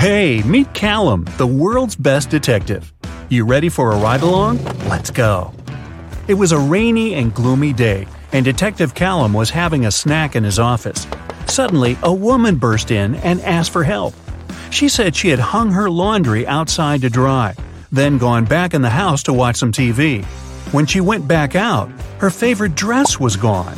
Hey, meet Callum, the world's best detective. You ready for a ride along? Let's go. It was a rainy and gloomy day, and Detective Callum was having a snack in his office. Suddenly, a woman burst in and asked for help. She said she had hung her laundry outside to dry, then gone back in the house to watch some TV. When she went back out, her favorite dress was gone.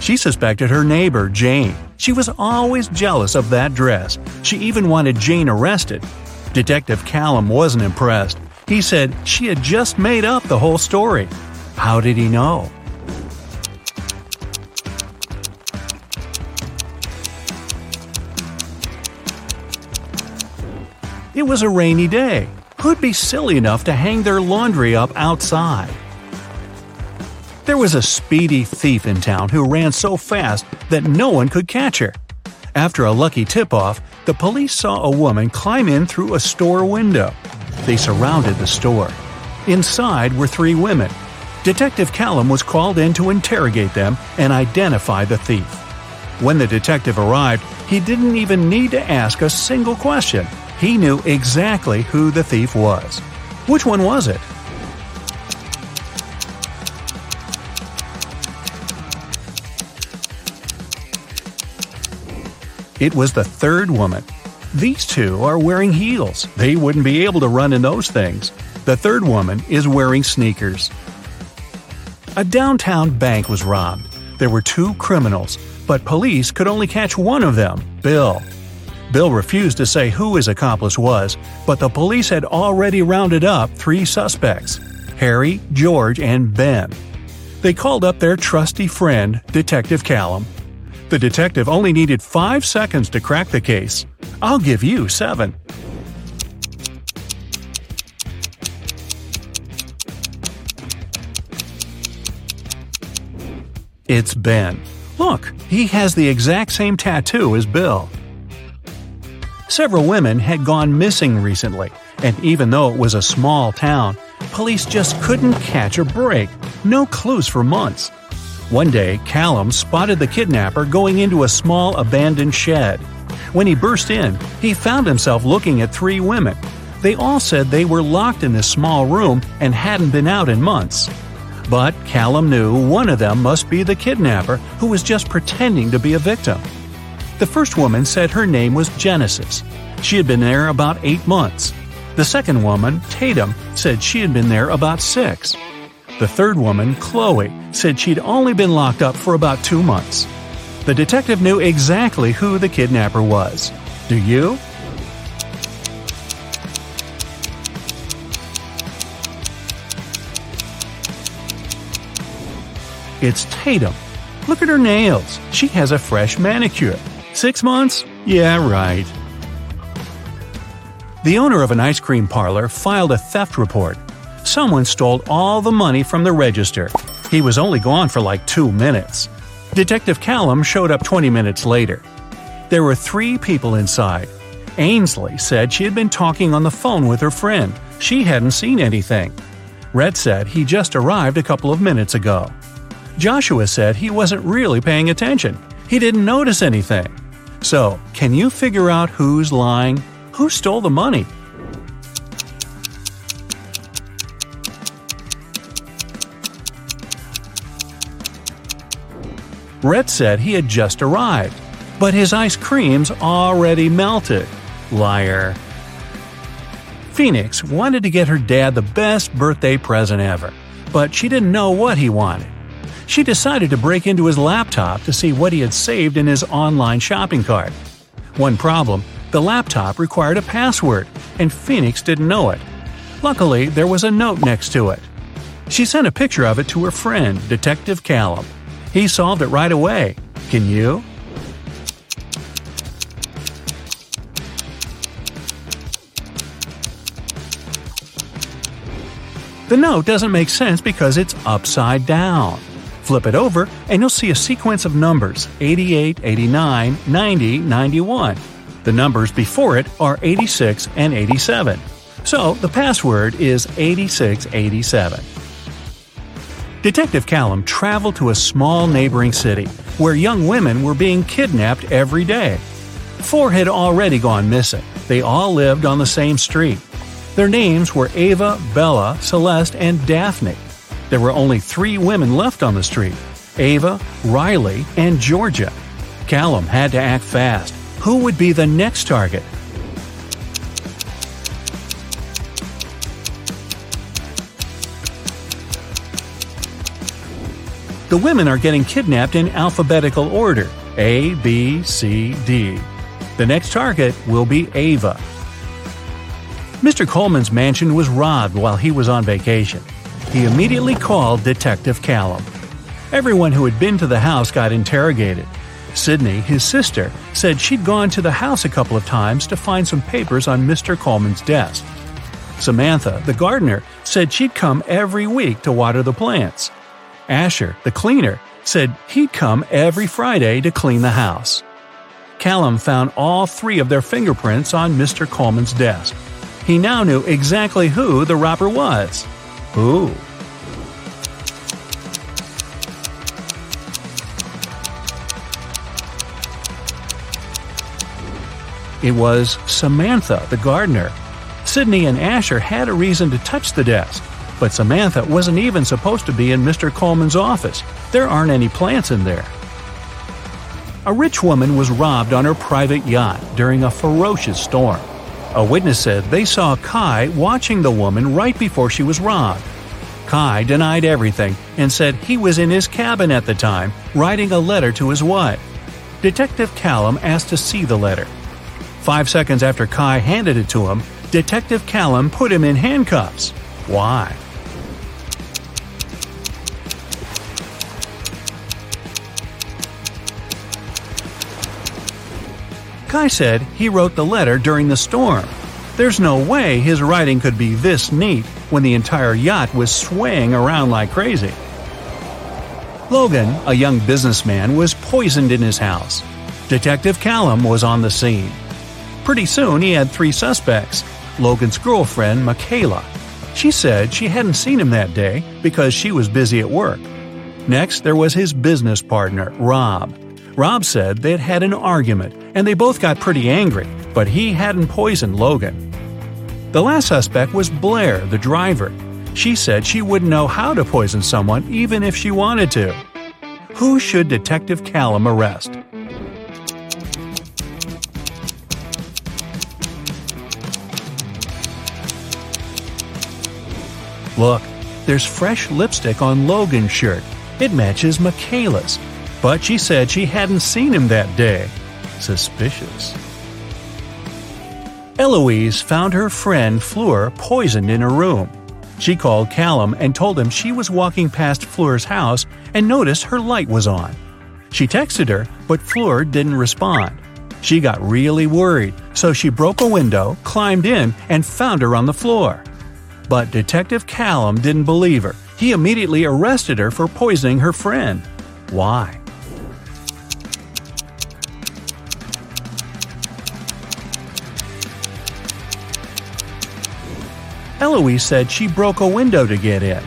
She suspected her neighbor, Jane. She was always jealous of that dress. She even wanted Jane arrested. Detective Callum wasn't impressed. He said she had just made up the whole story. How did he know? It was a rainy day. Who'd be silly enough to hang their laundry up outside? There was a speedy thief in town who ran so fast that no one could catch her. After a lucky tip off, the police saw a woman climb in through a store window. They surrounded the store. Inside were three women. Detective Callum was called in to interrogate them and identify the thief. When the detective arrived, he didn't even need to ask a single question. He knew exactly who the thief was. Which one was it? It was the third woman. These two are wearing heels. They wouldn't be able to run in those things. The third woman is wearing sneakers. A downtown bank was robbed. There were two criminals, but police could only catch one of them, Bill. Bill refused to say who his accomplice was, but the police had already rounded up three suspects Harry, George, and Ben. They called up their trusty friend, Detective Callum. The detective only needed five seconds to crack the case. I'll give you seven. It's Ben. Look, he has the exact same tattoo as Bill. Several women had gone missing recently, and even though it was a small town, police just couldn't catch a break. No clues for months. One day, Callum spotted the kidnapper going into a small abandoned shed. When he burst in, he found himself looking at three women. They all said they were locked in this small room and hadn't been out in months. But Callum knew one of them must be the kidnapper who was just pretending to be a victim. The first woman said her name was Genesis. She had been there about eight months. The second woman, Tatum, said she had been there about six. The third woman, Chloe, said she'd only been locked up for about two months. The detective knew exactly who the kidnapper was. Do you? It's Tatum. Look at her nails. She has a fresh manicure. Six months? Yeah, right. The owner of an ice cream parlor filed a theft report. Someone stole all the money from the register. He was only gone for like two minutes. Detective Callum showed up 20 minutes later. There were three people inside. Ainsley said she had been talking on the phone with her friend. She hadn't seen anything. Red said he just arrived a couple of minutes ago. Joshua said he wasn't really paying attention. He didn't notice anything. So, can you figure out who's lying? Who stole the money? Red said he had just arrived, but his ice cream's already melted. Liar. Phoenix wanted to get her dad the best birthday present ever, but she didn't know what he wanted. She decided to break into his laptop to see what he had saved in his online shopping cart. One problem the laptop required a password, and Phoenix didn't know it. Luckily, there was a note next to it. She sent a picture of it to her friend, Detective Callum. He solved it right away. Can you? The note doesn't make sense because it's upside down. Flip it over, and you'll see a sequence of numbers 88, 89, 90, 91. The numbers before it are 86 and 87. So the password is 8687. Detective Callum traveled to a small neighboring city where young women were being kidnapped every day. Four had already gone missing. They all lived on the same street. Their names were Ava, Bella, Celeste, and Daphne. There were only three women left on the street Ava, Riley, and Georgia. Callum had to act fast. Who would be the next target? The women are getting kidnapped in alphabetical order A, B, C, D. The next target will be Ava. Mr. Coleman's mansion was robbed while he was on vacation. He immediately called Detective Callum. Everyone who had been to the house got interrogated. Sydney, his sister, said she'd gone to the house a couple of times to find some papers on Mr. Coleman's desk. Samantha, the gardener, said she'd come every week to water the plants. Asher, the cleaner, said he'd come every Friday to clean the house. Callum found all three of their fingerprints on Mr. Coleman's desk. He now knew exactly who the robber was. Who? It was Samantha, the gardener. Sydney and Asher had a reason to touch the desk, but Samantha wasn't even supposed to be in Mr. Coleman's office. There aren't any plants in there. A rich woman was robbed on her private yacht during a ferocious storm. A witness said they saw Kai watching the woman right before she was robbed. Kai denied everything and said he was in his cabin at the time, writing a letter to his wife. Detective Callum asked to see the letter. Five seconds after Kai handed it to him, Detective Callum put him in handcuffs. Why? Kai said he wrote the letter during the storm. There's no way his writing could be this neat when the entire yacht was swaying around like crazy. Logan, a young businessman, was poisoned in his house. Detective Callum was on the scene. Pretty soon he had three suspects Logan's girlfriend, Michaela. She said she hadn't seen him that day because she was busy at work. Next, there was his business partner, Rob. Rob said they'd had an argument and they both got pretty angry, but he hadn't poisoned Logan. The last suspect was Blair, the driver. She said she wouldn't know how to poison someone even if she wanted to. Who should Detective Callum arrest? Look, there's fresh lipstick on Logan's shirt. It matches Michaela's. But she said she hadn't seen him that day. Suspicious. Eloise found her friend Fleur poisoned in her room. She called Callum and told him she was walking past Fleur's house and noticed her light was on. She texted her, but Fleur didn't respond. She got really worried, so she broke a window, climbed in, and found her on the floor. But Detective Callum didn't believe her. He immediately arrested her for poisoning her friend. Why? Eloise said she broke a window to get in.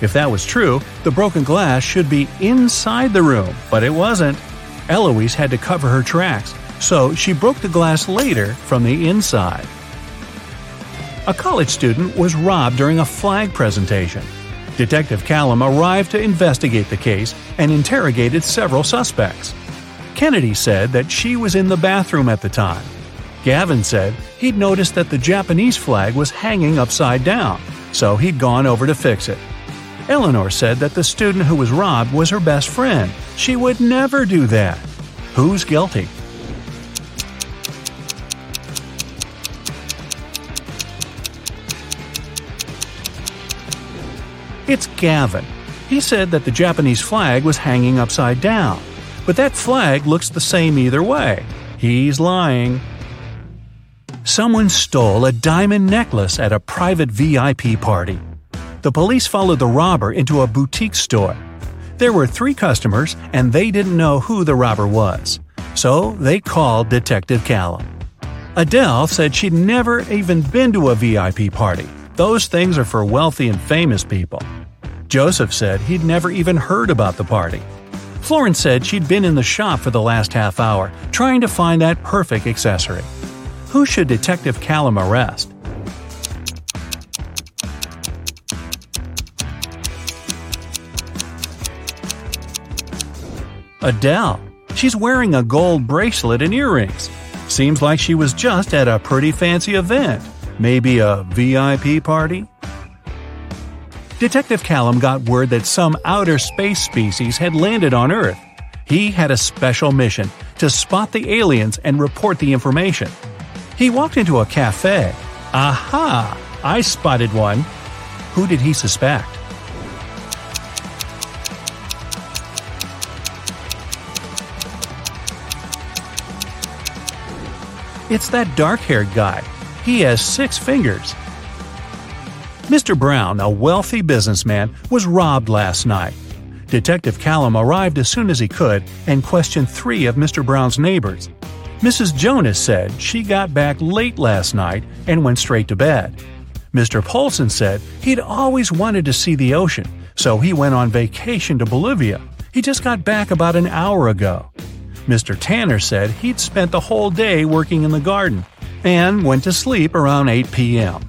If that was true, the broken glass should be inside the room, but it wasn't. Eloise had to cover her tracks, so she broke the glass later from the inside. A college student was robbed during a flag presentation. Detective Callum arrived to investigate the case and interrogated several suspects. Kennedy said that she was in the bathroom at the time. Gavin said he'd noticed that the Japanese flag was hanging upside down, so he'd gone over to fix it. Eleanor said that the student who was robbed was her best friend. She would never do that. Who's guilty? It's Gavin. He said that the Japanese flag was hanging upside down. But that flag looks the same either way. He's lying. Someone stole a diamond necklace at a private VIP party. The police followed the robber into a boutique store. There were three customers, and they didn't know who the robber was. So they called Detective Callum. Adele said she'd never even been to a VIP party. Those things are for wealthy and famous people. Joseph said he'd never even heard about the party. Florence said she'd been in the shop for the last half hour, trying to find that perfect accessory. Who should Detective Callum arrest? Adele. She's wearing a gold bracelet and earrings. Seems like she was just at a pretty fancy event. Maybe a VIP party? Detective Callum got word that some outer space species had landed on Earth. He had a special mission to spot the aliens and report the information. He walked into a cafe. Aha! I spotted one. Who did he suspect? It's that dark haired guy. He has six fingers. Mr. Brown, a wealthy businessman, was robbed last night. Detective Callum arrived as soon as he could and questioned three of Mr. Brown's neighbors. Mrs. Jonas said she got back late last night and went straight to bed. Mr. Paulson said he'd always wanted to see the ocean, so he went on vacation to Bolivia. He just got back about an hour ago. Mr. Tanner said he'd spent the whole day working in the garden and went to sleep around 8 p.m.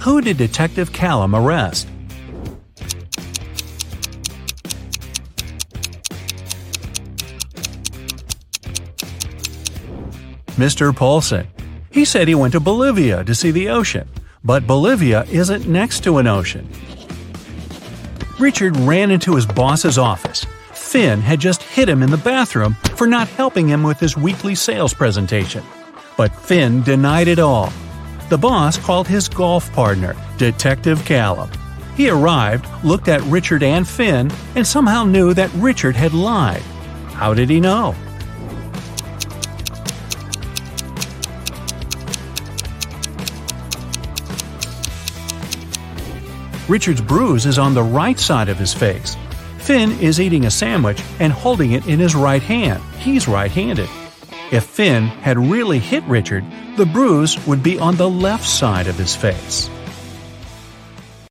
Who did Detective Callum arrest? Mr. Paulson. He said he went to Bolivia to see the ocean, but Bolivia isn't next to an ocean. Richard ran into his boss's office. Finn had just hit him in the bathroom for not helping him with his weekly sales presentation. But Finn denied it all. The boss called his golf partner, Detective Callum. He arrived, looked at Richard and Finn, and somehow knew that Richard had lied. How did he know? Richard's bruise is on the right side of his face. Finn is eating a sandwich and holding it in his right hand. He's right handed. If Finn had really hit Richard, the bruise would be on the left side of his face.